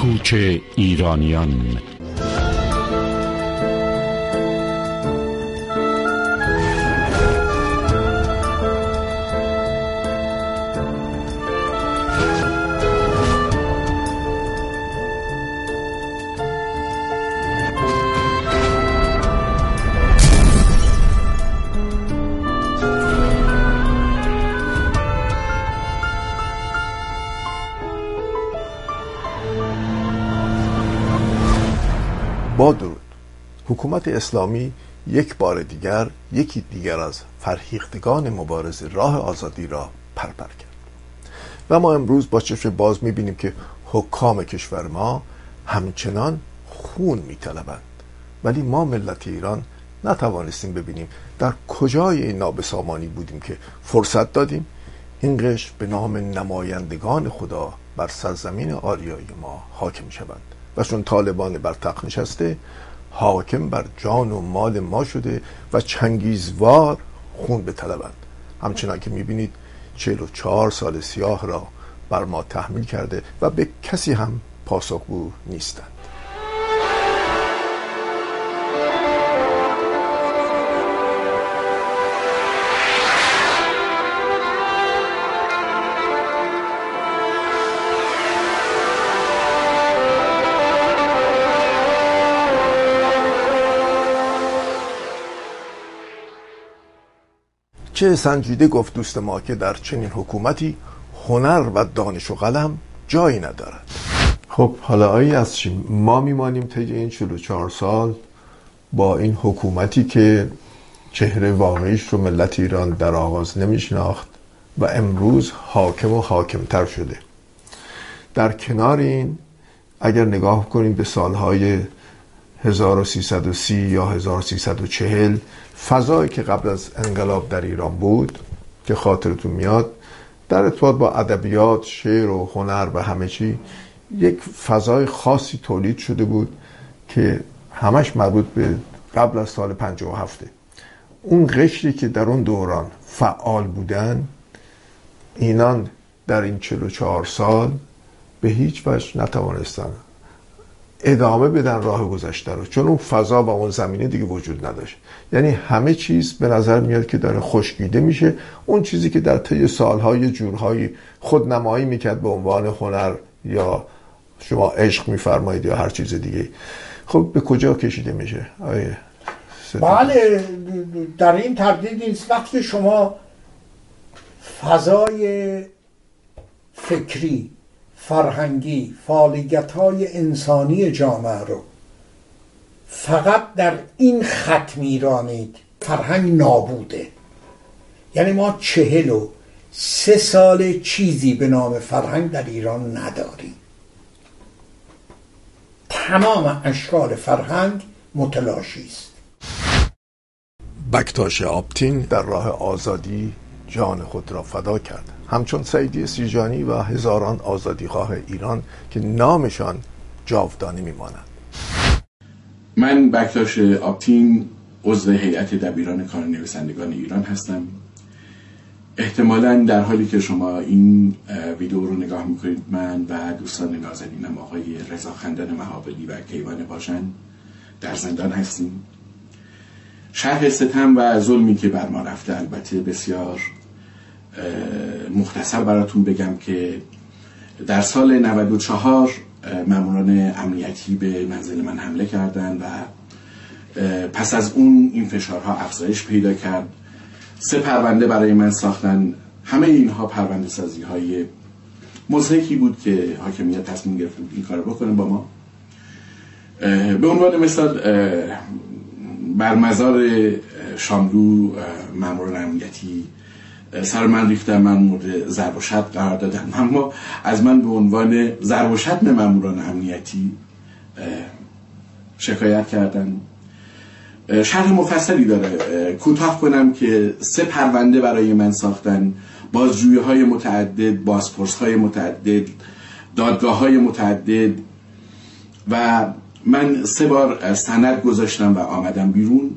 کوچ ایرانیان. حکومت اسلامی یک بار دیگر یکی دیگر از فرهیختگان مبارز راه آزادی را پرپر کرد. و ما امروز با چشم باز می‌بینیم که حکام کشور ما همچنان خون میطلبند. ولی ما ملت ایران نتوانستیم ببینیم در کجای این نابسامانی بودیم که فرصت دادیم. این قش به نام نمایندگان خدا بر سرزمین آریای ما حاکم شوند. و چون طالبان بر تخت نشسته حاکم بر جان و مال ما شده و چنگیزوار خون به طلبند همچنان که می‌بینید چهل و چهار سال سیاه را بر ما تحمیل کرده و به کسی هم پاسخگو نیستند. چه سنجیده گفت دوست ما که در چنین حکومتی هنر و دانش و قلم جایی ندارد؟ خب حالا آیی از چی؟ ما میمانیم طی این 44 سال با این حکومتی که چهره واقعیش رو ملت ایران در آغاز نمیشناخت و امروز حاکم و حاکمتر شده. در کنار این اگر نگاه کنیم به سالهای 1330 یا 1340 فضایی که قبل از انقلاب در ایران بود که خاطرتون میاد در ارتباط با ادبیات شعر و هنر و همه چی یک فضای خاصی تولید شده بود که همش مربوط به قبل از سال 57 اون قشری که در اون دوران فعال بودن اینان در این 44 سال به هیچ وجه نتوانستن ادامه بدن راه گذشته رو. چون اون فضا و اون زمینه دیگه وجود نداشت. یعنی همه چیز به نظر میاد که داره خشکیده میشه. اون چیزی که در طی سالهای جورهای خودنمایی می‌کرد به عنوان هنر یا شما عشق میفرمایید یا هر چیز دیگه خب به کجا کشیده میشه؟ آیه بله در این تردید نیست. وقتی شما فضای فکری فرهنگی فعالیت های انسانی جامعه رو فقط در این خط میرانید فرهنگ نابوده. یعنی ما چهل و سه سال چیزی به نام فرهنگ در ایران نداریم. تمام اشکال فرهنگ متلاشی است. بکتاش آپتین در راه آزادی جان خود را فدا کرد. همچون سیدی سیجانی و هزاران آزادیخواه ایران که نامشان جاودانه میمانند من بکتاش آپتین عضو هیئت دبیران کار نویسندگان ایران هستم. احتمالا در حالی که شما این ویدیو رو نگاه می‌کنید من و دوستان نازنینم آقای رضا خندان مهابلی و کیوان باشن در زندان هستیم. شرح ستم و ظلمی که بر ما رفته البته بسیار مختصر براتون بگم که در سال 94 ماموران امنیتی به منزل من حمله کردند و پس از اون این فشارها افزایش پیدا کرد. سه پرونده برای من ساختن. همه اینها پرونده سازی های مزهکی بود که حاکمیت تصمیم گرفت این کار بکنه با ما. به عنوان مثال بر مزار شاملو ماموران امنیتی سر من ریختن من مورد ضرب و شتم قرار دادن. اما از من به عنوان ضرب و شتم ماموران امنیتی شکایت کردن. شرح مفصلی داره. کوتاه کنم که سه پرونده برای من ساختن. بازجویی های متعدد بازپرس های متعدد دادگاه های متعدد. و من سه بار سند گذاشتم و آمدم بیرون.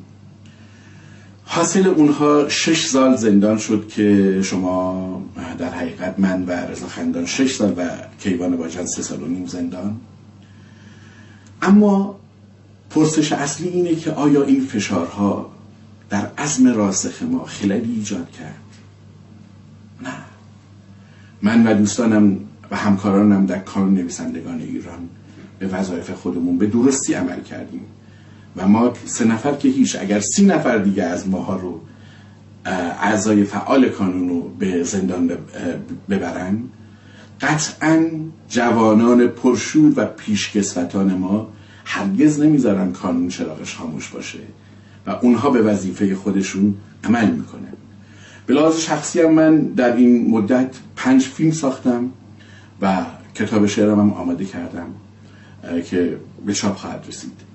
حاصل اونها شش سال زندان شد که شما در حقیقت من و رضا خندان شش سال و کیوان باجان سه سال و نیم زندان. اما پرسش اصلی اینه که آیا این فشارها در عزم راسخ ما خلالی ایجاد کرد؟ نه. من و دوستانم و همکارانم در کار نویسندگان ایران به وظایف خودمون به درستی عمل کردیم. و ما سه نفر که هیچ اگر سی نفر دیگه از ماها رو اعضای فعال کانون رو به زندان ببرن قطعا جوانان پرشور و پیشکسوتان ما هرگز نمی‌ذارن کانون چراغش خاموش باشه و اونها به وظیفه خودشون عمل می‌کنن. به لحاظ شخصی هم من در این مدت پنج فیلم ساختم و کتاب شعرم هم آماده کردم که به چاپ خواهد رسید.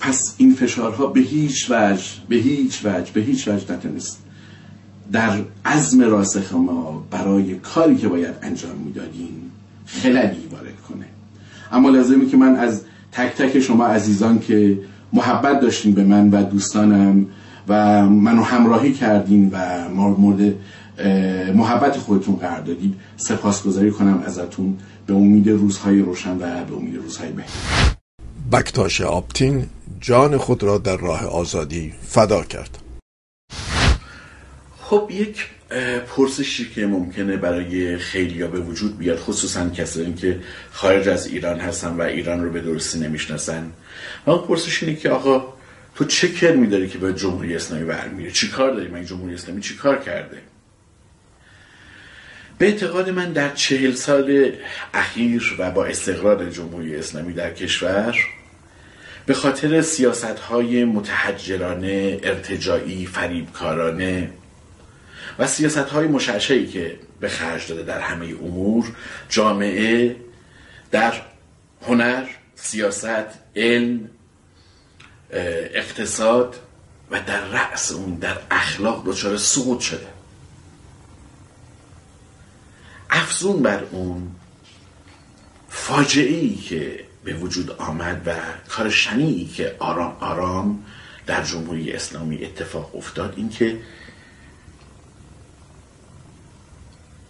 پس این فشارها به هیچ وجه به هیچ وجه به هیچ وجه نتونست در عزم راسخ ما برای کاری که باید انجام می‌دادیم خللی وارد کنه. اما لازمی که من از تک تک شما عزیزان که محبت داشتیم به من و دوستانم و منو همراهی کردین و مورد محبت خودتون قرار دادید سپاسگزاری کنم ازتون. به امید روزهای روشن و به امید روزهای بهتر بکتاش آپتین جان خود را در راه آزادی فدا کرد. خب یک پرسشی که ممکنه برای خیلی به وجود بیاد خصوصا کسانی که خارج از ایران هستن و ایران رو به درستی نمی‌شناسن. و اون پرسش اینه که آقا تو چه میداری که به جمهوری اسلامی برمیره چی کار داری؟ من جمهوری اسلامی چی کار کرده؟ به اعتقاد من در چهل سال اخیر و با استقرار جمهوری اسلامی در کشور به خاطر سیاست های متحجرانه ارتجاعی فریبکارانه و سیاست های که به خرج داده در همه امور جامعه در هنر سیاست علم اقتصاد و در رأس اون در اخلاق دچار سقوط شده. افزون بر اون فاجعه ای که به وجود آمد و کار شنیعی که آرام آرام در جمهوری اسلامی اتفاق افتاد این که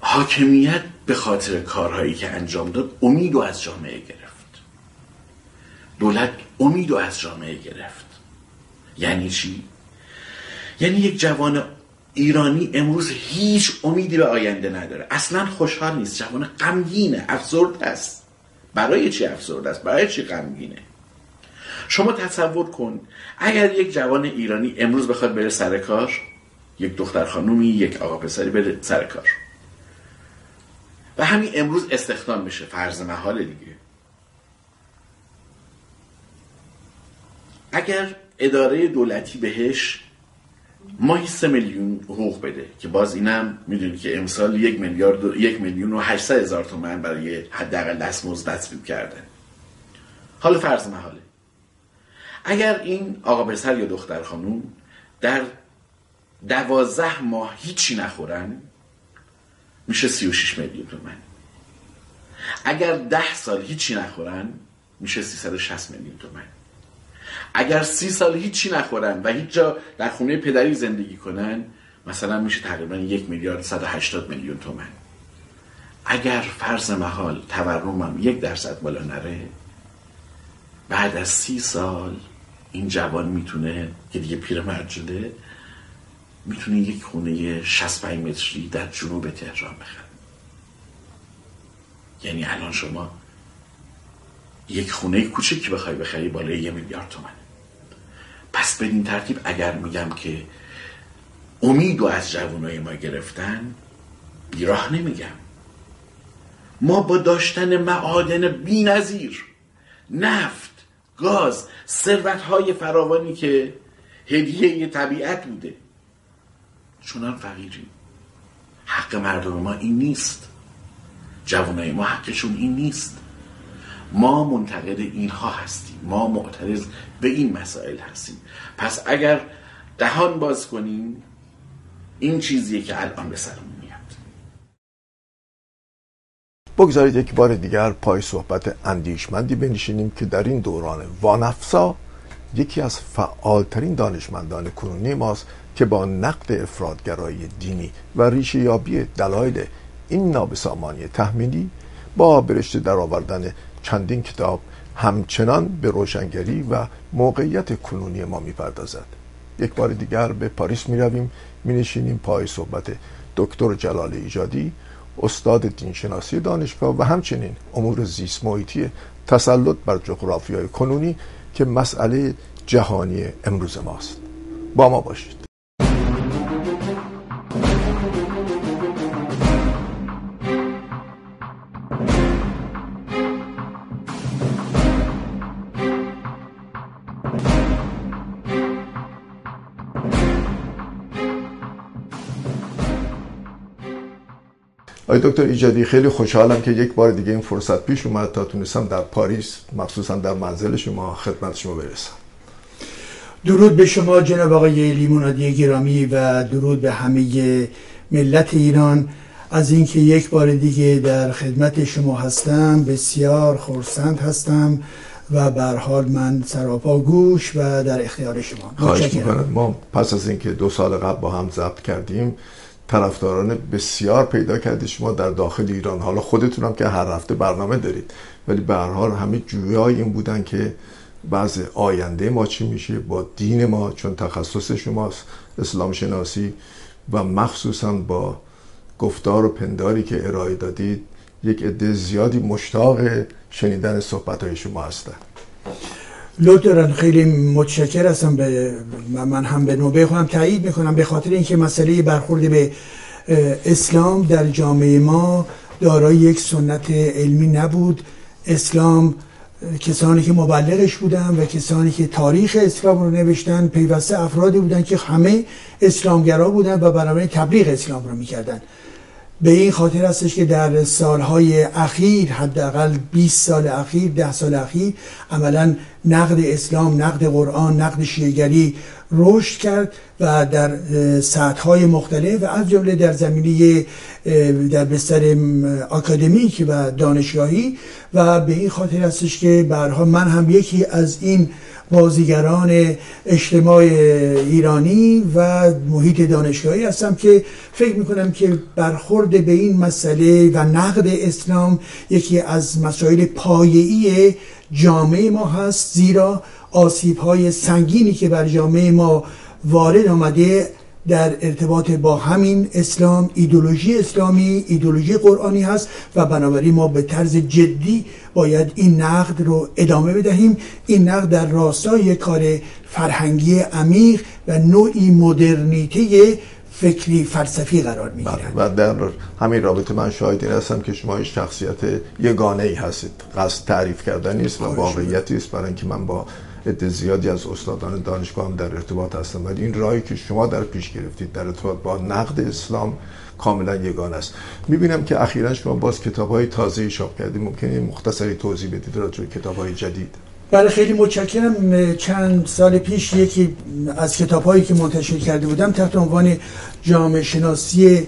حاکمیت به خاطر کارهایی که انجام داد امید و از جامعه گرفت. دولت امید و از جامعه گرفت. یعنی چی؟ یعنی یک جوان ایرانی امروز هیچ امیدی به آینده نداره. اصلا خوشحال نیست. جوان غمگینه افزرد است. برای چی افزرد است؟ برای چی غمگینه؟ شما تصور کن اگر یک جوان ایرانی امروز بخواد بره سر کار یک دختر خانومی یک آقا پسری بره سر کار. و همین امروز استخدام بشه فرض محال دیگه. اگر اداره دولتی بهش ماهی سه میلیون حقوق بده که باز اینم می‌دونی که امسال یک میلیارد یک میلیون و 800 هزار تومن برای حداقل دستمزد تصویب کردن حالا فرض محاله. اگر این آقا پسر یا دختر خانوم در دوازده ماه هیچی نخورن میشه 36 میلیون تومن. اگر ده سال هیچی نخورن میشه 360 میلیون تومن. اگر سی سال هیچی نخورن و هیچ جا در خونه پدری زندگی کنن مثلا میشه تقریبا یک میلیارد 180 میلیون تومن. اگر فرض محال تورمم یک درصد بالا نره بعد از سی سال این جوان می‌تونه که دیگه پیرمرد شده می‌تونه یک خونه 65 متری در جنوب تهران بخره. یعنی الان شما یک خونه کوچکی بخوای بخری بالای یه میلیارد تومن. پس به این ترتیب اگر میگم که امید و از جوانای ما گرفتن بیراه نمیگم. ما با داشتن معادن بی نظیر نفت گاز ثروت های فراوانی که هدیه طبیعت بوده چونان فقیریم. حق مردم ما این نیست. جوانای ما حقشون این نیست. ما منتقد اینها هستیم. ما معترض به این مسائل هستیم. پس اگر دهان باز کنیم این چیزیه که الان به سرمون میاد. بگذارید یک بار دیگر پای صحبت اندیشمندی بنشینیم که در این دوران وانفسا یکی از فعالترین دانشمندان کنونی ماست که با نقد افرادگرایی دینی و ریشه یابی دلایل این نابسامانی تحمیلی با برشته در آوردن چندین کتاب همچنان به روشنگری و موقعیت کنونی ما می‌پردازد. یک بار دیگر به پاریس می رویم می نشینیم پای صحبت دکتر جلال ایجادی استاد دینشناسی دانشگاه و همچنین امور زیست محیطی تسلط بر جغرافیای کنونی که مسئله جهانی امروز ماست. با ما باشید. آقای دکتر ایجادی خیلی خوشحالم که یک بار دیگه این فرصت پیش اومد تا تونستم در پاریس مخصوصا در منزل شما خدمت شما برسم. درود به شما جناب آقای لیمونادی گرامی و درود به همه ملت ایران. از اینکه یک بار دیگه در خدمت شما هستم بسیار خورسند هستم و به حال من سراپا گوش و در اختیار شما. خواهش ما پس از اینکه دو سال قبل با هم ضبط کردیم طرفداران بسیار پیدا کردید شما در داخل ایران. حالا خودتون هم که هر هفته برنامه دارید. ولی به هر حال همه جویای این بودن که بعض آینده ما چی میشه؟ با دین ما چون تخصص شماست اسلام شناسی و مخصوصا با گفتار و پنداری که ارائه دادید یک عده زیادی مشتاق شنیدن صحبت های شما هستن لطفا خیلی متشکر هستم به من هم به نوبه خودم تایید می‌کنم به خاطر اینکه مسئله برخورد به اسلام در جامعه ما دارای یک سنت علمی نبود. اسلام کسانی که مبلغش بودن و کسانی که تاریخ اسلام رو نوشتن پیوسته افرادی بودن که همه اسلامگرا بودن و برای تبلیغ اسلام رو می‌کردن. به این خاطر هستش که در سالهای اخیر حداقل 20 سال اخیر 10 سال اخیر عملا نقد اسلام نقد قرآن نقد شیعگری رشد کرد و در سطحهای مختلف و از جمله در زمینه در بستر اکادمیک و دانشگاهی و به این خاطر هستش که برها من هم یکی از این بازیگران اجتماع ایرانی و محیط دانشگاهی هستم که فکر می‌کنم که برخورد به این مسئله و نقد اسلام یکی از مسائل پایه‌ای جامعه ما هست زیرا آسیب های سنگینی که بر جامعه ما وارد آمده در ارتباط با همین اسلام ایدولوژی اسلامی ایدولوژی قرآنی هست و بنابراین ما به طرز جدی باید این نقد رو ادامه بدهیم. این نقد در راستای کار فرهنگی عمیق و نوعی مدرنیته فکری فلسفی قرار می‌گیرن بله، و در همین رابطه من شاهد این هستم که شما شخصیت یگانه ای هستید. قصد تعریف کردن نیست و واقعیتی است برای اینکه من با عده زیادی از استادان دانشگاه هم در ارتباط هستم ولی این راهی که شما در پیش گرفتید در ارتباط با نقد اسلام کاملا یگان است. می‌بینم که اخیرا شما باز کتاب های تازه چاپ کردید. ممکنه مختصری توضیح بدید راجع کتاب های جدید. بله خیلی متشکرم. چند سال پیش یکی از کتاب هایی که منتشر کرده بودم تحت عنوان جامعه شناسی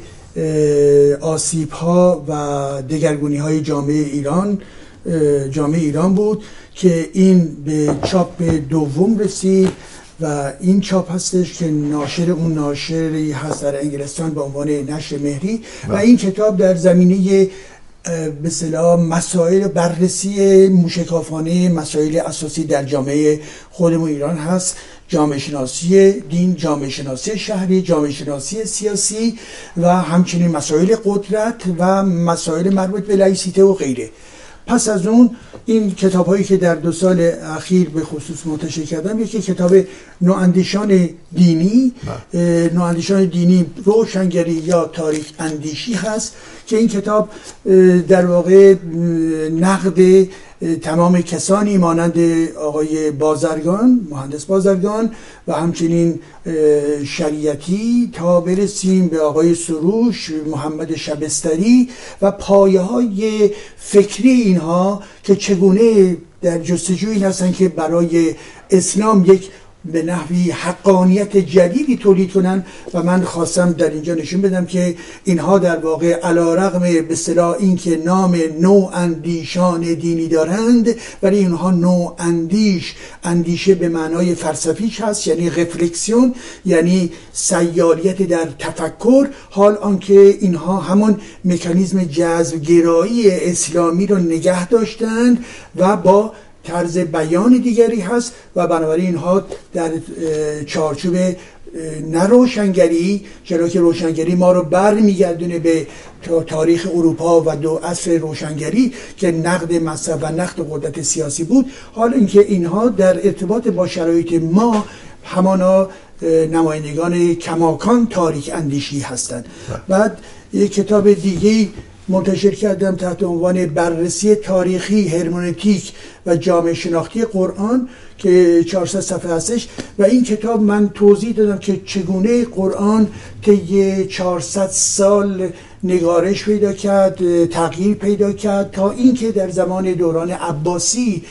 آسیب ها و دگرگونی های جامعه ایران جامعه ایران بود که این به چاپ دوم رسید و این چاپ هستش که ناشر اون ناشری هست در انگلستان به عنوان نشر مهری و بله. این کتاب در زمینه به صلاح مسائل بررسی موشکافانه مسائل اساسی در جامعه خودمون ایران هست جامعه شناسی دین جامعه شناسی شهری جامعه شناسی سیاسی و همچنین مسائل قدرت و مسائل مربوط به لایسیته و غیره پس از اون این کتاب هایی که در دو سال اخیر به خصوص منتشر کردم یکی کتاب نواندیشان دینی بله. نواندیشان دینی روشنگری یا تاریخ اندیشی هست که این کتاب در واقع نقد تمام کسانی مانند آقای بازرگان مهندس بازرگان و همچنین شریعتی تا برسیم به آقای سروش محمد شبستری و پایه های فکری اینها که چگونه در جستجوی این که برای اسلام یک به نحوی حقانیت جدیدی تولید کنن و من خواستم در اینجا نشون بدم که اینها در واقع علا رقم به صلاح اینکه نام نو اندیشان دینی دارند ولی اینها نو اندیش اندیشه به معنای فلسفیش هست یعنی رفلکسیون یعنی سیالیت در تفکر حال آنکه اینها همون مکانیزم جذب گرایی اسلامی رو نگه داشتند و با طرز بیان دیگری هست و بنابراین اینها در چارچوب نه روشنگری چرا که روشنگری ما رو بر میگردونه به تاریخ اروپا و دو عصر روشنگری که نقد مذهب و نقد قدرت سیاسی بود حال اینکه اینها در ارتباط با شرایط ما همانا نمایندگان کماکان تاریک اندیشی هستند بله. بعد یک کتاب دیگه منتشر کردم تحت عنوان بررسی تاریخی هرمونتیک و جامعه شناختی قرآن که 400 صفحه هستش و این کتاب من توضیح دادم که چگونه قرآن طی 400 سال نگارش پیدا کرد تغییر پیدا کرد تا اینکه در زمان دوران عباسی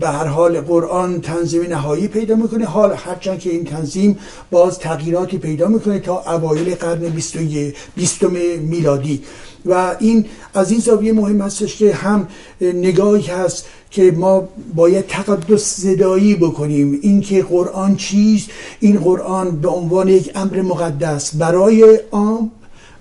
به هر حال قرآن تنظیم نهایی پیدا می‌کنه. حال هرچند که این تنظیم باز تغییراتی پیدا می‌کنه تا اوایل قرن 20 میلادی. و این از این زاویه مهم هستش که هم نگاهی هست که ما باید تقدس صدایی بکنیم. اینکه قرآن چیست؟ این قرآن به عنوان یک امر مقدس برای عام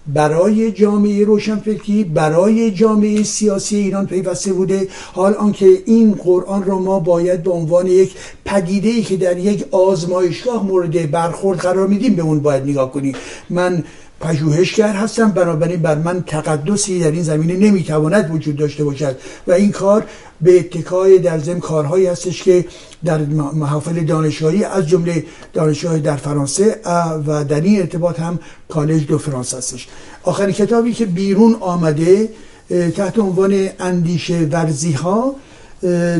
برای جامعه روشنفکری برای جامعه سیاسی ایران پیوسته بوده. حال آنکه این قرآن رو ما باید به عنوان یک پدیده که در یک آزمایشگاه مورد برخورد قرار میدیم به اون باید نگاه کنیم. من پژوهشگر هستم. بنابراین بر من تقدسی در این زمینه نمی‌تواند وجود داشته باشد و این کار به اتکای در ضمن کارهایی هستش که در محافل دانشگاهی از جمله دانشگاه در فرانسه و در این ارتباط هم کالج دو فرانسه هستش. آخرین کتابی که بیرون آمده تحت عنوان اندیشه ورزی ها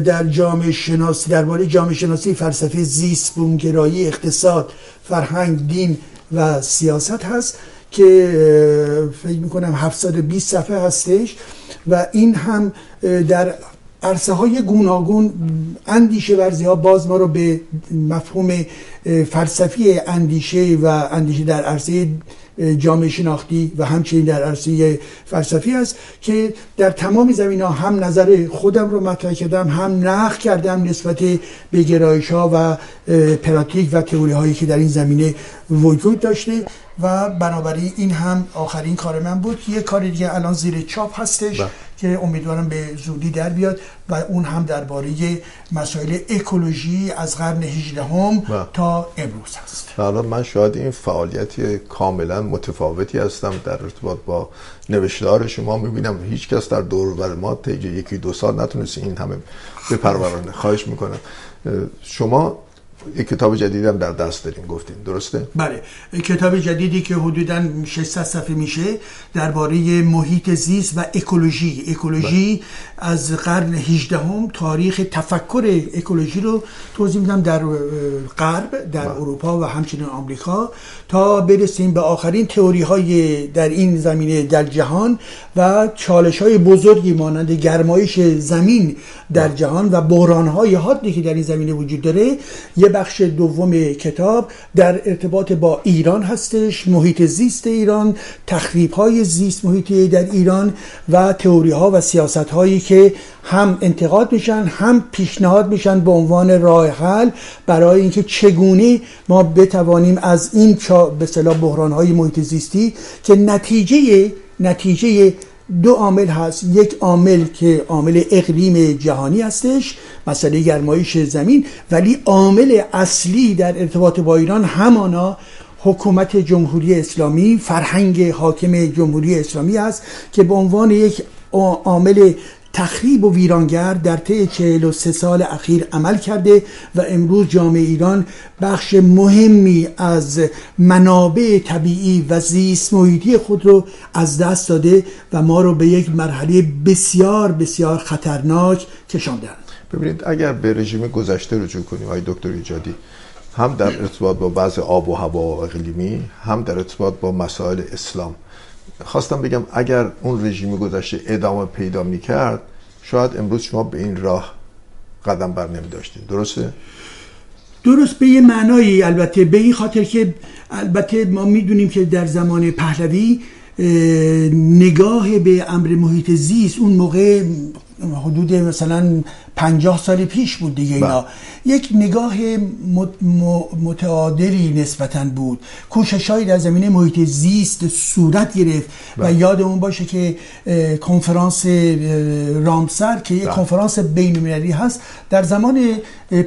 در جامعه شناسی درباره جامعه شناسی فلسفه زیست بومگرایی اقتصاد فرهنگ دین و سیاست هست. که فکر می‌کنم 720 صفحه هستش و این هم در عرصه های گوناگون اندیشه ورزی ها باز ما رو به مفهوم فلسفی اندیشه و اندیشه در عرصه جامعه شناختی و همچنین در عرصه فلسفی است که در تمام زمین ها هم نظر خودم رو مطرح کردم هم نخ کردم نسبت به گرایش ها و پراتیک و تئوری هایی که در این زمینه وجود داشته. و بنابراین این هم آخرین کار من بود یه کار دیگه الان زیر چاپ هستش با. بله. که امیدوارم به زودی در بیاد و اون هم درباره مسائل اکولوژی از قرن 18 هم بله. تا امروز هست حالا من شاید این فعالیتی کاملا متفاوتی هستم در ارتباط با نوشتار شما می‌بینم هیچ کس در دور ما طی یکی دو سال نتونست این همه بپرورانه خواهش می‌کنم شما یک کتاب جدیدی هم در دست داریم گفتین. درسته؟ بله. کتاب جدیدی که حدودا 600 صفحه میشه درباره محیط زیست و اکولوژی. اکولوژی بله. از قرن 18 هم تاریخ تفکر اکولوژی رو توضیح میدم در غرب در بله. اروپا و همچنین آمریکا. تا برسیم به آخرین تئوری های در این زمینه در جهان و چالش های بزرگی مانند گرمایش زمین در بله. جهان و بحران های حادی که در این زمینه وجود داره یه بخش دوم کتاب در ارتباط با ایران هستش محیط زیست ایران تخریب های زیست محیطی در ایران و تئوری ها و سیاست هایی که هم انتقاد میشن هم پیشنهاد میشن به عنوان راه حل برای اینکه چگونه ما بتوانیم از این به صلاح بحران های محیط زیستی که نتیجه نتیجه دو عامل هست. یک عامل که عامل اقلیم جهانی هستش مسئله گرمایش زمین ولی عامل اصلی در ارتباط با ایران همانا حکومت جمهوری اسلامی فرهنگ حاکم جمهوری اسلامی است که به عنوان یک عامل تخریب و ویرانگر در طی 43 سال اخیر عمل کرده و امروز جامعه ایران بخش مهمی از منابع طبیعی و زیست محیطی خود رو از دست داده و ما رو به یک مرحله بسیار بسیار خطرناک کشاندن ببینید اگر به رژیم گذشته رجوع کنیم آقای دکتر ایجادی هم در ارتباط با بعض آب و هوا و اقلیمی هم در ارتباط با مسائل اسلام. خواستم بگم اگر اون رژیم گذشته ادامه پیدا می‌کرد شاید امروز شما به این راه قدم بر نمی داشتین درسته؟ درست به یه معنایی البته به این خاطر که البته ما می‌دونیم که در زمان پهلوی نگاه به امر محیط زیست اون موقع حدود مثلا پنجاه سال پیش بود دیگه اینا بله. یک نگاه متعادلی نسبتا بود کوشش های در زمینه محیط زیست صورت گرفت و بله. یادمون باشه که کنفرانس رامسر که یک بله. کنفرانس بین المللی هست در زمان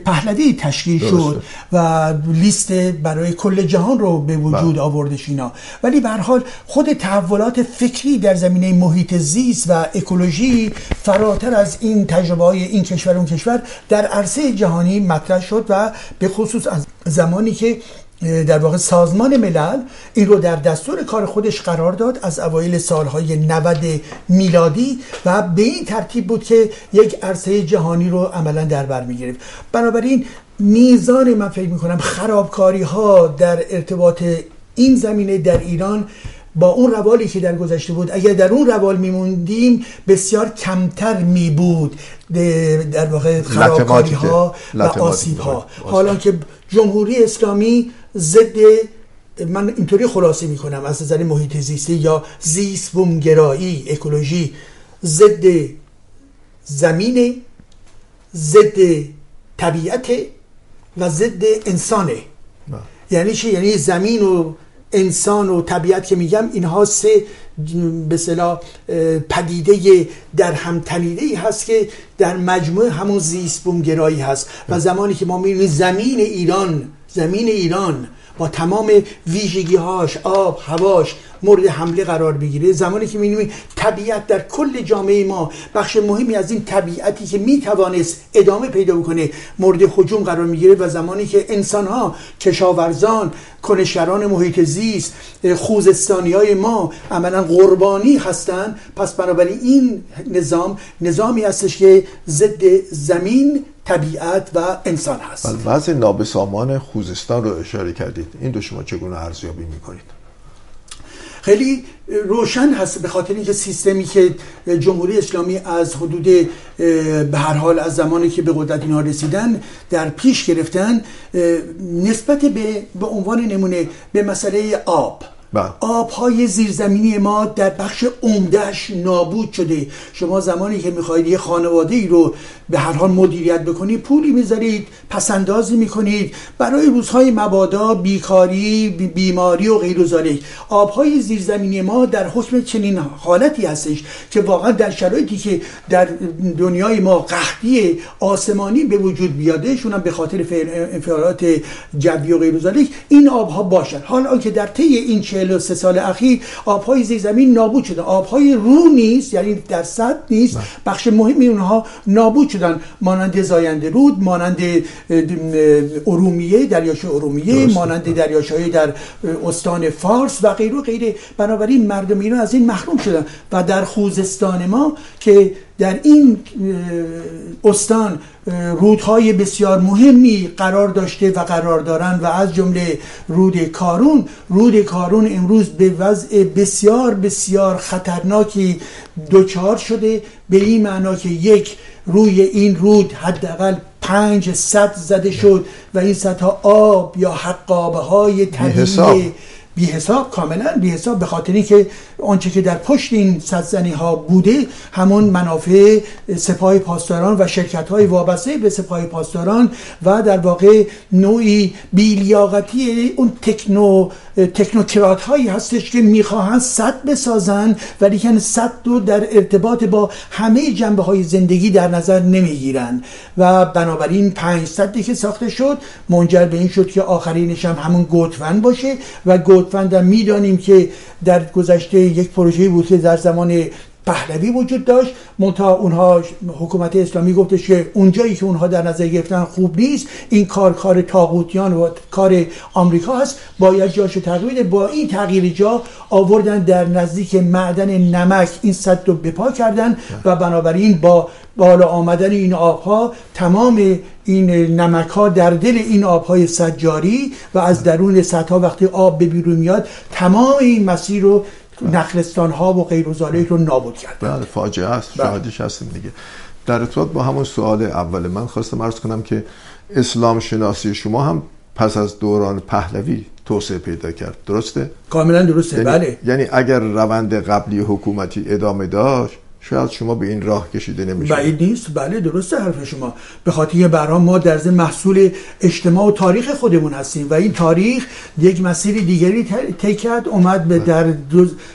پهلوی تشکیل درسته. شد و لیست برای کل جهان رو به وجود. آوردش اینا ولی به حال خود تحولات فکری در زمینه محیط زیست و اکولوژی فراتر از این تجربه های این کشور اون کشور در عرصه جهانی مطرح شد و به خصوص از زمانی که در واقع سازمان ملل این رو در دستور کار خودش قرار داد از اوایل سالهای 90 میلادی و به این ترتیب بود که یک عرصه جهانی رو عملا در بر می‌گرفت بنابراین میزان من فکر می‌کنم خرابکاری ها در ارتباط این زمینه در ایران با اون روالی که در گذشته بود اگر در اون روال میموندیم بسیار کمتر می بود در واقع خرابکاری ها و آسیب ها. حالا که جمهوری اسلامی ضد من اینطوری خلاصه می‌کنم از نظر محیط زیستی یا زیست بومگرایی اکولوژی ضد زمین ضد طبیعت و ضد انسانه. یعنی چی یعنی زمین و انسان و طبیعت که میگم اینها سه به اصطلاح اه، پدیده در هم تنیده ای هست که در مجموع همون زیست بومگرایی هست. و زمانی که ما می‌بینیم زمین ایران زمین ایران با تمام ویژگی هاش آب هواش مورد حمله قرار بگیره. زمانی که می‌بینیم طبیعت در کل جامعه ما بخش مهمی از این طبیعتی که می‌توانست ادامه پیدا بکنه مورد هجوم قرار می‌گیره و زمانی که انسان ها کشاورزان کنشگران محیط زیست خوزستانی های ما عملا قربانی هستند پس بنابراین این نظام نظامی هستش که ضد زمین طبیعت و انسان هست. بله وضع نابسامان خوزستان رو اشاره کردید. این دو شما چگونه ارزیابی می‌کنید؟ خیلی روشن هست به خاطر اینکه سیستمی که جمهوری اسلامی از حدود به هر حال از زمانی که به قدرت اینها رسیدن در پیش گرفتن نسبت به به عنوان نمونه به مسئله آب. آبهای زیرزمینی ما در بخش عمدهش نابود شده. شما زمانی که می‌خواهید یه خانواده ای رو به هر حال مدیریت بکنید پولی می‌ذارید پسندازی می‌کنید برای روزهای مبادا بیکاری بی- بیماری و غیر ذالک آبهای زیرزمینی ما در حکم چنین حالتی هستش که واقعا در شرایطی که در دنیای ما قحطی آسمانی به وجود بیاده شون هم به خاطر انفعالات جوی و غیر این آبها باشن حالا که در طی این 43 سال اخیر آبهای زیرزمین نابود شده آبهای رو نیست یعنی در سطح نیست. بخش مهمی اونها نابود شدن. مانند زاینده رود مانند ارومیه دریاچه ارومیه. مانند دریاچه‌های در استان فارس و غیره و غیره. بنابراین مردم ایران از این محروم شدن. و در خوزستان ما که در این استان رودهای بسیار مهمی قرار داشته و قرار دارند و از جمله رود کارون رود کارون امروز به وضع بسیار بسیار خطرناکی دچار شده به این معنا که یک روی این رود حداقل پنج صد زده شد و این صدها آب یا حقابه های. طبیعی بی حساب کاملا بی حساب به خاطر که آنچه که در پشت این صدزنی ها بوده همون منافع سپاه پاسداران و شرکت های وابسته به سپاه پاسداران و در واقع نوعی بیلیاقتی اون تکنو تکنوکرات هایی هستش که می‌خواهند صد بسازن ولی که صد رو در ارتباط با همه جنبه های زندگی در نظر نمی‌گیرن و بنابراین پنج صدی که ساخته شد منجر به این شد که آخرینش هم همون گوتفند باشه و گوتفند هم می‌دانیم که در گذشته یک پروژه بود که در زمان پهلوی وجود داشت. منتها اونها حکومت اسلامی گفتش که اونجایی که اونها در نظر گرفتن خوب نیست این کار کار تاغوتیان و کار آمریکا هست. باید جاشو تغییر با این تغییر جا آوردن در نزدیک معدن نمک این صد رو بپا کردن و بنابراین با بالا آمدن این آبها تمام این نمک ها در دل این آبهای سجاری و از درون سطح وقتی آب به بیرون میاد تمام این مسیر رو نخلستان ها و غیر و رو نابود کرد بله فاجعه است بله. شاهدش هستیم دیگه در ارتباط با همون سوال اول من خواستم عرض کنم که اسلام شناسی شما هم پس از دوران پهلوی توسعه پیدا کرد درسته؟ کاملا درسته یعنی, بله یعنی اگر روند قبلی حکومتی ادامه داشت شاید شما به این راه کشیده نمیشه بعید نیست. بله درسته حرف شما. به خاطر برام ما در ضمن محصول اجتماع و تاریخ خودمون هستیم و این تاریخ یک مسیر دیگری طی کرد اومد به در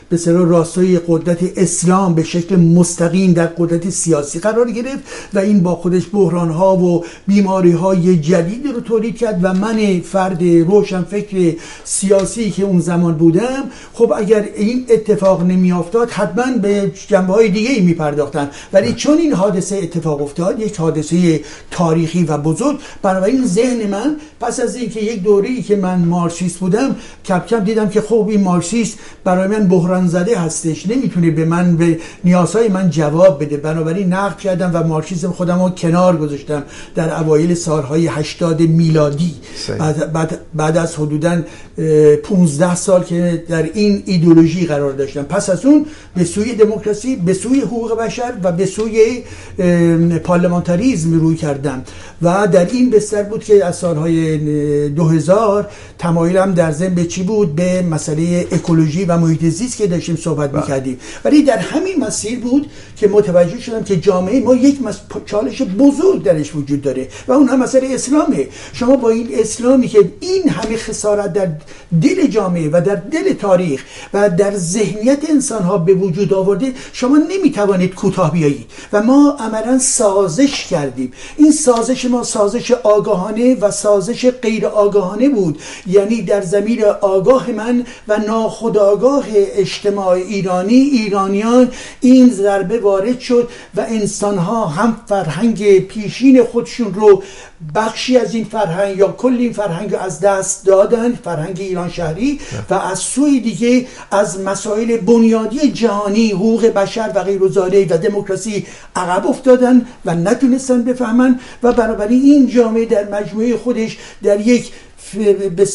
به سر راستای قدرت اسلام به شکل مستقیم در قدرت سیاسی قرار گرفت و این با خودش بحران ها و بیماری های جدید رو تولید کرد و من فرد روشن فکر سیاسی که اون زمان بودم خب اگر این اتفاق نمی افتاد حتما به جنبه های دیگه می پرداختن ولی چون این حادثه اتفاق افتاد یک حادثه تاریخی و بزرگ بنابراین ذهن من پس از اینکه یک دوره که من مارکسیست بودم کم کم دیدم که خب این مارکسیست برای من بحران زده هستش. نمی‌تونه به من به نیازهای من جواب بده. بنابراین نقد کردم و مارکسیسم خودم رو کنار گذاشتم در اوایل سالهای 80 میلادی. بعد, بعد, بعد از حدودا 15 سال که در این ایدولوژی قرار داشتم. پس از اون به سوی دموکراسی به سوی حقوق بشر و به سوی پارلمانتاریزم روی کردم. و در این بستر بود که از سالهای 2000 تمایلم در ضمن به چی بود؟ به مسئله اکولوژی و محیط زیست که داشتیم صحبت بله. می‌کردیم. ولی در همین مسیر بود که متوجه شدم که جامعه ما یک چالش بزرگ درش وجود داره و اون هم مسئله اسلامه شما با این اسلامی که این همه خسارت در دل جامعه و در دل تاریخ و در ذهنیت انسان ها به وجود آورده شما نمی‌توانید کوتاه بیایید. و ما عملا سازش کردیم. این سازش ما سازش آگاهانه و سازش غیر آگاهانه بود. یعنی در زمین آگاه من و ناخودآگاه اجتماع ایرانی ایرانیان این ضربه وارد شد و انسان ها هم فرهنگ پیشین خودشون رو بخشی از این فرهنگ یا کل این فرهنگ از دست دادن فرهنگ ایران شهری و از سوی دیگه از مسائل بنیادی جهانی حقوق بشر و غیر و دموکراسی عقب افتادن و نتونستن بفهمن و بنابراین این جامعه در مجموعه خودش در یک به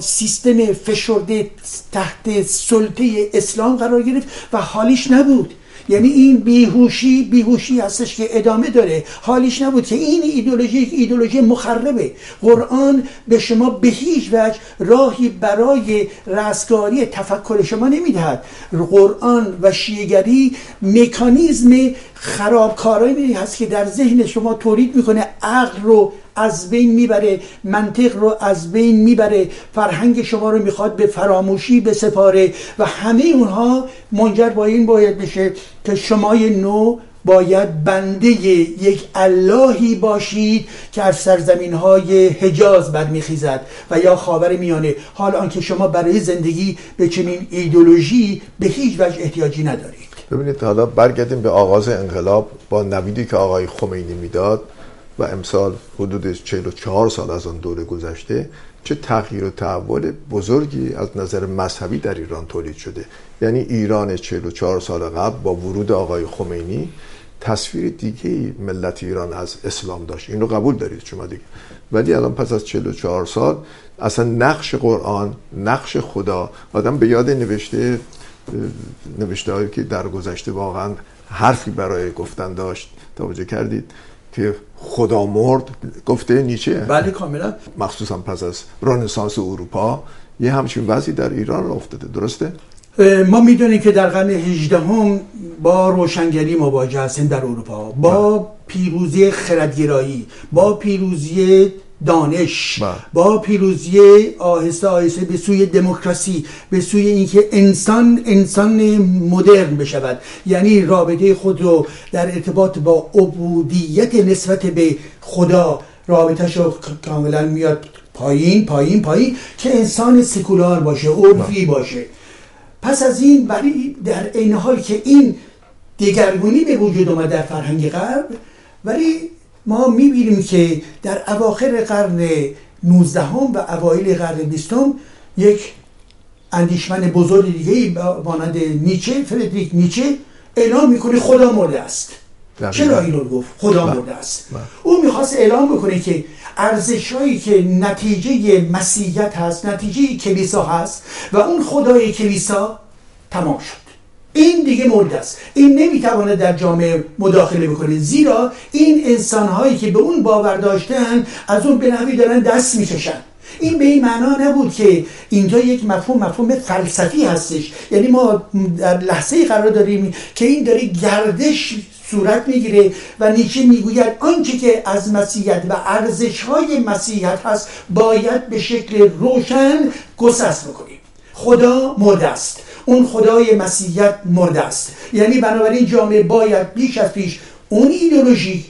سیستم فشرده تحت سلطه اسلام قرار گرفت و حالیش نبود. یعنی این بیهوشی بیهوشی هستش که ادامه داره. حالیش نبود که این ایدولوژی ایدولوژی مخربه. قرآن به شما به هیچ وجه راهی برای رستگاری تفکر شما نمی‌دهد. قرآن و شیعگری مکانیزم خرابکارانی هست که در ذهن شما تولید می‌کنه عقل رو از بین می‌بره منطق رو از بین می‌بره فرهنگ شما رو می‌خواد به فراموشی بسپاره و همه اونها منجر با این باید بشه که شمای نو باید بنده یک اللهی باشید که از سرزمین های حجاز برمیخیزد و یا خاور میانه. حال آنکه شما برای زندگی به چنین ایدولوژی به هیچ وجه احتیاجی ندارید. ببینید حالا برگردیم به آغاز انقلاب با نویدی که آقای خمینی می‌داد. و امسال حدود 44 سال از آن دوره گذشته چه تغییر و تحول بزرگی از نظر مذهبی در ایران تولید شده. یعنی ایران 44 سال قبل با ورود آقای خمینی تصویر دیگه ملت ایران از اسلام داشت. این رو قبول دارید شما دیگه. ولی الان پس از 44 سال اصلا نقش قرآن نقش خدا آدم به یاد نوشته نوشته هایی که در گذشته واقعا حرفی برای گفتن داشت. توجه کردید؟ که خدا مرد گفته نیچه بله کاملا مخصوصا پس از رنسانس اروپا یه همچین وضعی در ایران را افتاده درسته؟ ما می‌دونیم که در قرن 18 هم با روشنگری مواجه هستیم در اروپا با. پیروزی خردگرایی با پیروزی دانش با, بله. با پیروزی آهسته آهسته به سوی دموکراسی به سوی اینکه انسان انسان مدرن بشود یعنی رابطه خود رو در ارتباط با عبودیت نسبت به خدا رابطهش رو کاملا میاد پایین پایین پایین که انسان سکولار باشه عرفی بله. باشه پس از این ولی در این حال که این دگرگونی به وجود اومد در فرهنگ غرب ولی ما می‌بینیم که در اواخر قرن 19 و اوایل قرن 20 یک اندیشمن بزرگ دیگه مانند نیچه فردریک نیچه اعلام می‌کنه خدا مرده است چرا این رو گفت خدا بله. مرده است بله. او می‌خواست اعلام بکنه که ارزشهایی که نتیجه مسیحیت هست نتیجه کلیسا هست و اون خدای کلیسا تمام شد این دیگه مرده است. این نمی‌تواند در جامعه مداخله بکنه. زیرا این انسان هایی که به اون باور داشتن از اون به نحوی دارن دست می‌کشن. این به این معنا نبود که اینجا یک مفهوم مفهوم فلسفی هستش. یعنی ما در لحظه قرار داریم که این داره گردش صورت می‌گیره و نیچه می‌گوید آنچه که از مسیحیت و ارزش های مسیحیت هست باید به شکل روشن گسست بکنیم. خدا مرده است. اون خدای مسیحیت مرده است. یعنی بنابراین جامعه باید بیش از پیش اون ایدولوژی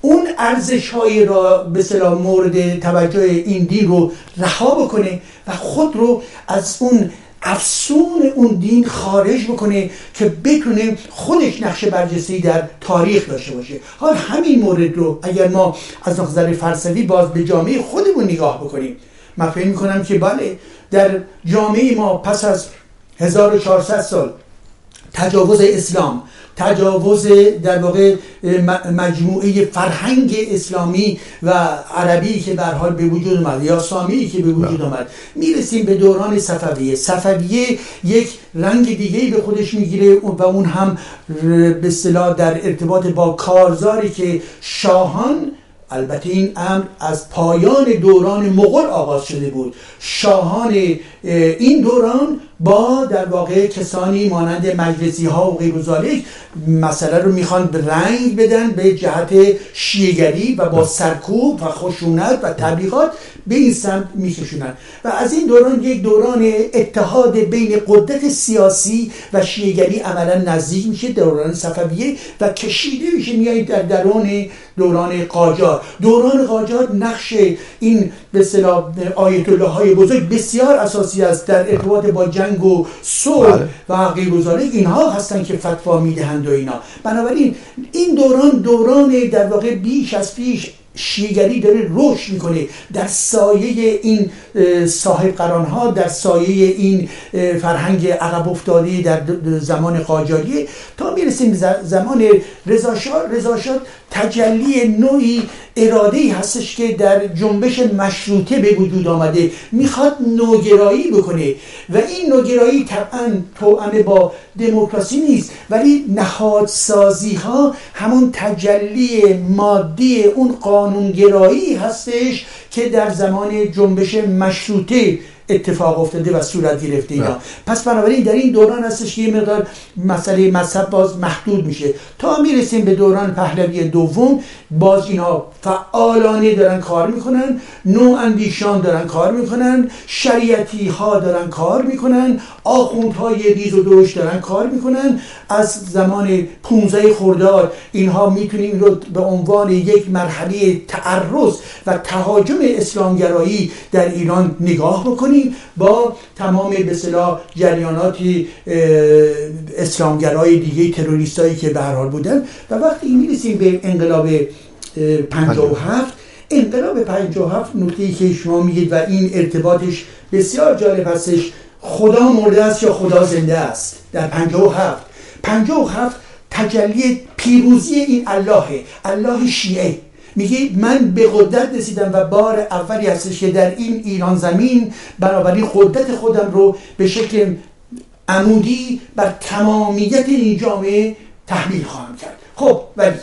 اون ارزش هایی را به صلاح مورد توجه این دین رو رها بکنه و خود رو از اون افسون اون دین خارج بکنه که بتونه خودش نقش برجسته در تاریخ داشته باشه. حال همین مورد رو اگر ما از نظر فلسفی باز به جامعه خودمون نگاه بکنیم من فکر می‌کنم که بله در جامعه ما پس از 1400 سال. تجاوز اسلام تجاوز در واقع مجموعه فرهنگ اسلامی و عربی که در حال به وجود اومد یا سامی که به وجود آمد می‌رسیم به دوران صفویه. صفویه یک رنگ دیگه به خودش می‌گیره و اون هم به اصطلاح در ارتباط با کارزاری که شاهان البته این امر از پایان دوران مغول آغاز شده بود. شاهان این دوران با در واقع کسانی مانند مجلسی ها و غیر مسئله رو می‌خوان به رنگ بدن به جهت شیگری و با سرکوب و خشونت و تبلیغات به این سمت میکشونن. و از این دوران یک دوران اتحاد بین قدرت سیاسی و شیگری عملا نزدیک میشه دوران صفویه و کشیده میشه. میایید در درون دوران قاجار. دوران قاجار نقش این به اصطلاح آیت الله های بزرگ بسیار اساسی است در ارتباط با جنگ و صلح بله. و غیر اینها هستن که فتوا می‌دهند و اینا بنابراین این دوران دوران در واقع بیش از پیش شیگری داره رشد می‌کنه. در سایه این صاحب قران ها در سایه این فرهنگ عقب افتاده در زمان قاجاریه تا می‌رسیم زمان رضاشاه تجلی نوعی اراده ای هستش که در جنبش مشروطه به وجود آمده. می‌خواد نوگرایی بکنه. و این نوگرایی طبعا توأمه با دموکراسی نیست. ولی نهادسازی ها همون تجلی مادی اون قانونگرایی هستش که در زمان جنبش مشروطه اتفاق افتاده و صورت گرفته اینا. پس بنابراین در این دوران هستش که یه مقدار مسئله مذهب باز محدود میشه. تا می‌رسیم به دوران پهلوی دوم باز اینا فعالانه دارن کار می‌کنن نو اندیشان دارن کار می‌کنن شریعتی ها دارن کار می‌کنن آخوندهای ریز و دوش دارن کار می‌کنن. از زمان 15 خرداد اینها می‌تونیم رو به عنوان یک مرحله تعرض و تهاجم اسلامگرایی در ایران نگاه بکنیم. با تمام به صلاح جریانات اسلامگرای دیگه تروریستایی که به حال بودن. و وقتی می‌رسیم به انقلاب 57 انقلاب 57 نکته که شما میگید و این ارتباطش بسیار جالب هستش خدا مرده است یا خدا زنده است؟ در 57 57 تجلی پیروزی این الله الله شیعه. میگه من به قدرت رسیدم و بار اولی هستش که در این ایران زمین بنابراین قدرت خودم رو به شکل عمودی بر تمامیت این جامعه تحمیل خواهم کرد. خب ولی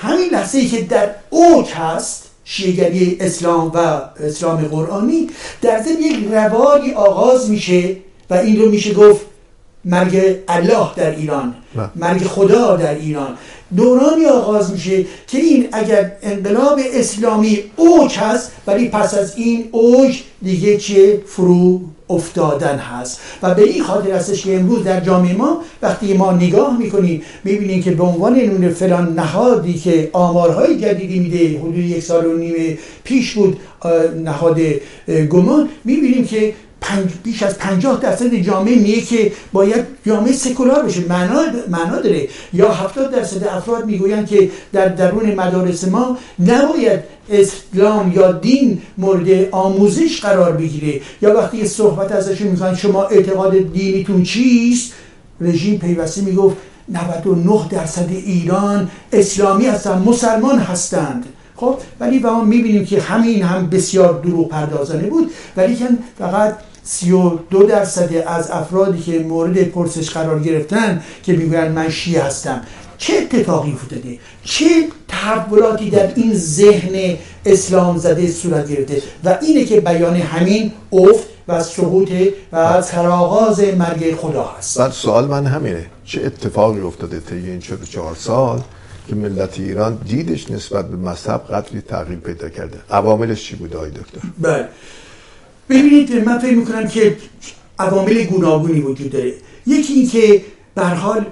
همین لحظه ای که در اوج هست شیگری اسلام و اسلام قرآنی در ضمن یک روایی آغاز میشه و این رو میشه گفت مرگ الله در ایران مرگ خدا در ایران. دورانی آغاز میشه که این اگر انقلاب اسلامی اوج هست ولی پس از این اوج دیگه چه فرو افتادن هست. و به این خاطر هستش که امروز در جامعه ما وقتی ما نگاه می‌کنیم می‌بینیم که به عنوان نون فلان نهادی که آمارهای جدیدی میده حدود یک سال و نیم پیش بود نهاد گمان می‌بینیم که پنج بیش از 50 درصد جامعه میگه که باید جامعه سکولار بشه. معنا معنا داره. یا 70 درصد افراد می‌گویند که در درون مدارس ما نباید اسلام یا دین مورد آموزش قرار بگیره. یا وقتی صحبت ازشون می‌خوان شما اعتقاد دینیتون چیست؟ رژیم پیوسته می‌گفت 99 درصد ایران اسلامی هستند مسلمان هستند. خب ولی و ما می‌بینیم که همین هم بسیار دروغ پردازانه بود. ولی که فقط 32 درصد از افرادی که مورد پرسش قرار گرفتن که می‌گویند من شیعه هستم. چه اتفاقی افتاده؟ چه تحولاتی در این ذهن اسلام زده صورت گرفته؟ و اینه که بیان همین افت و سقوط و سرآغاز مرگ خدا هست. بعد سوال من همینه. چه اتفاقی افتاده طی این 44 سال که ملت ایران دیدش نسبت به مذهب قدری تغییر پیدا کرده؟ عواملش چی بوده آقای دکتر؟ بله. ببینید من فکر می‌کنم که عوامل گوناگونی وجود داره. یکی این که به حال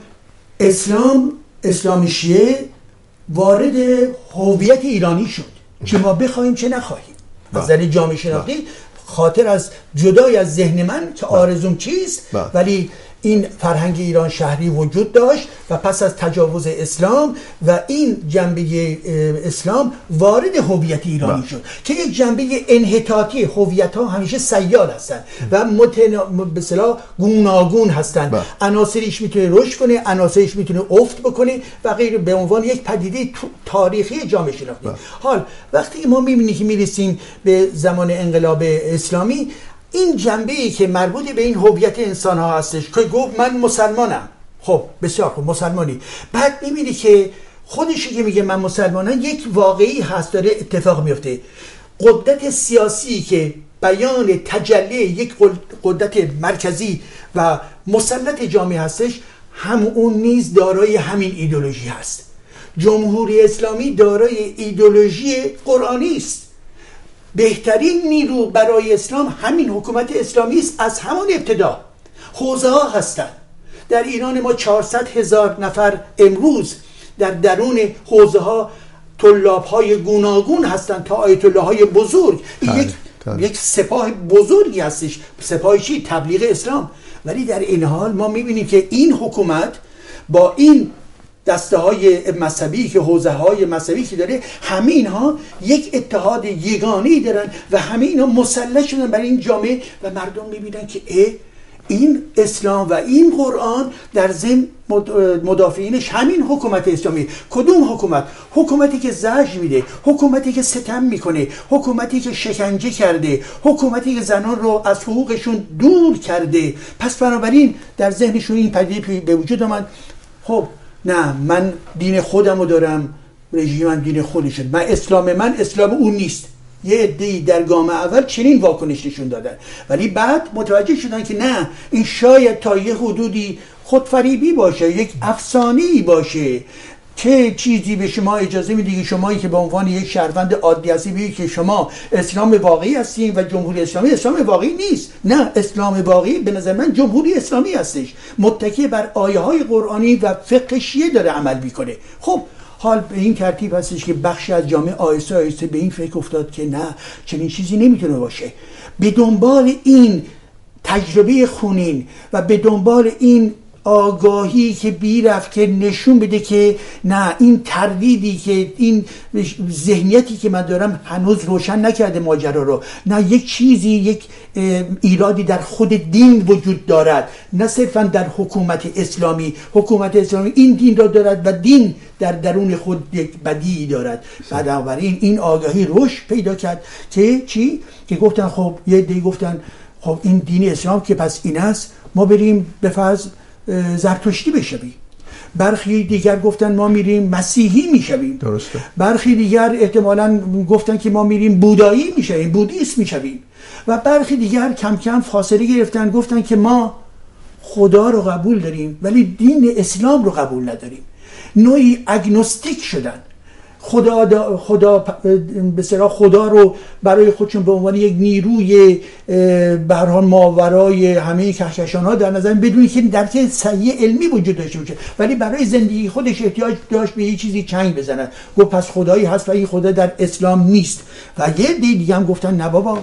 اسلام اسلام شیعه وارد هویت ایرانی شد چه ما بخوایم چه نخواهیم. از نظر جامعه شناختی خاطر از جدای از ذهن من که آرزوم چیست ولی این فرهنگ ایران شهری وجود داشت و پس از تجاوز اسلام و این جنبه اسلام وارد هویت ایرانی شد که یک جنبه انحطاطی هویت ها همیشه سیال هستند و متنا... به گوناگون هستند عناصریش می‌تونه رشد کنه عناصریش می‌تونه افت بکنه و غیر به عنوان یک پدیده تاریخی جامعه شناختی. حال وقتی ما می‌بینیم که می‌رسیم به زمان انقلاب اسلامی این جنبه ای که مربوط به این هویت انسان ها هستش که گفت من مسلمانم. خب بسیار خوب مسلمانی. بعد می‌بینی که خودشی که میگه من مسلمانم یک واقعی هست داره اتفاق میفته قدرت سیاسی که بیان تجلی یک قدرت مرکزی و مسلط جامعه هستش هم اون نیز دارای همین ایدولوژی هست. جمهوری اسلامی دارای ایدولوژی قرآنی است. بهترین نیرو برای اسلام همین حکومت اسلامی است از همون ابتدا. حوزه ها هستند. در ایران ما 400 هزار نفر امروز در درون حوزه ها طلاب های گوناگون هستند تا آیت الله های بزرگ یک. یک سپاه بزرگی هستش سپاه چی تبلیغ اسلام. ولی در این حال ما می‌بینیم که این حکومت با این دسته های مذهبی که حوزه های مذهبی که داره همه اینها یک اتحاد یگانی دارن و همه اینها مسلح شدن برای این جامعه و مردم می‌بینن که این اسلام و این قرآن در ضمن مدافعینش همین حکومت اسلامی. کدوم حکومت؟ حکومتی که زج میده حکومتی که ستم می‌کنه حکومتی که شکنجه کرده حکومتی که زنان رو از حقوقشون دور کرده. پس بنابراین در ذهنشون این پدیده به وجود آمد. خب نه من دین خودم رو دارم رژیم دین خودشه من اسلام من اسلام اون نیست. یه عده‌ای در گام اول چنین واکنش نشون دادن. ولی بعد متوجه شدن که نه این شاید تا یه حدودی خودفریبی باشه یک افسانه‌ای باشه. چه چیزی به شما اجازه میده که شمایی که به عنوان یک شهروند عادی هستی بگید که شما اسلام واقعی هستین و جمهوری اسلامی اسلام واقعی نیست؟ نه اسلام واقعی به نظر من جمهوری اسلامی هستش. متکی بر آیه های قرآنی و فقه شیعه داره عمل می‌کنه. خب حال به این ترتیب هستش که بخشی از جامعه آیسته آیسته به این فکر افتاد که نه چنین چیزی نمی‌تونه باشه. به دنبال این تجربه خونین و به دنبال این آگاهی که بیرفت که نشون بده که نه این تردیدی که این ذهنیتی که من دارم هنوز روشن نکرده ماجرا رو. نه یک چیزی یک ایرادی در خود دین وجود دارد. نه صرفا در حکومت اسلامی. حکومت اسلامی این دین را دارد و دین در درون خود یک بدی دارد. بنابراین این آگاهی رشد پیدا کرد که چی؟ که گفتن خب یه دی گفتن خب این دین اسلام که پس این است ما بریم به فرض زرتشتی بشویم. برخی دیگر گفتن ما میریم مسیحی می‌شویم. درسته. برخی دیگر احتمالا گفتن که ما میریم بودایی می‌شویم بودیست می‌شویم. و برخی دیگر کم کم فاصله گرفتن گفتن که ما خدا رو قبول داریم ولی دین اسلام رو قبول نداریم. نوعی اگنوستیک شدن. خدا خدا به خدا رو برای خودشون به عنوان یک نیروی برهان ماورای همه کهکشان ها در نظر بدونی که درک صحیح علمی وجود داشته باشه. ولی برای زندگی خودش احتیاج داشت به یه چیزی چنگ بزنن گفت پس خدایی هست و این خدا در اسلام نیست. و یه دی دیگه هم گفتن نه بابا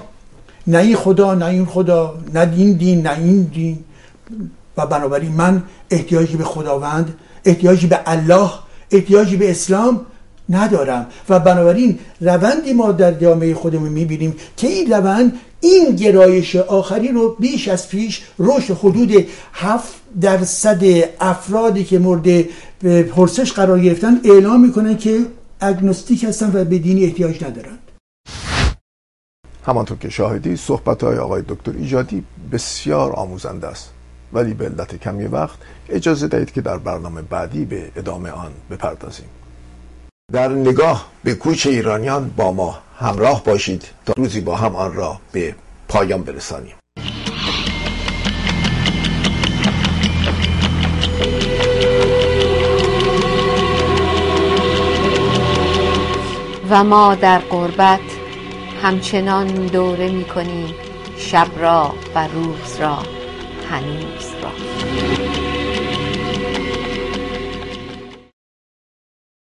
نه این خدا نه این خدا نه این دین نه این دین. و بنابراین من احتیاجی به خداوند احتیاجی به الله احتیاجی به اسلام ندارم. و بنابراین روندی ما در جامعه خودمون می‌بینیم که این روند این گرایش آخری رو بیش از پیش رشد حدود هفت درصد افرادی که مورد پرسش قرار گرفتن اعلام می‌کنن که اگنوستیک هستن و به دینی احتیاج ندارن همانطور که شاهدی صحبت های آقای دکتر ایجادی بسیار آموزنده است. ولی به علت کمی وقت اجازه دهید که در برنامه بعدی به ادامه آن بپردازیم. در نگاه به کوچ ایرانیان با ما همراه باشید تا روزی با هم آن را به پایان برسانیم. و ما در قربت همچنان دوره می کنیم شب را و روز را هنوز را.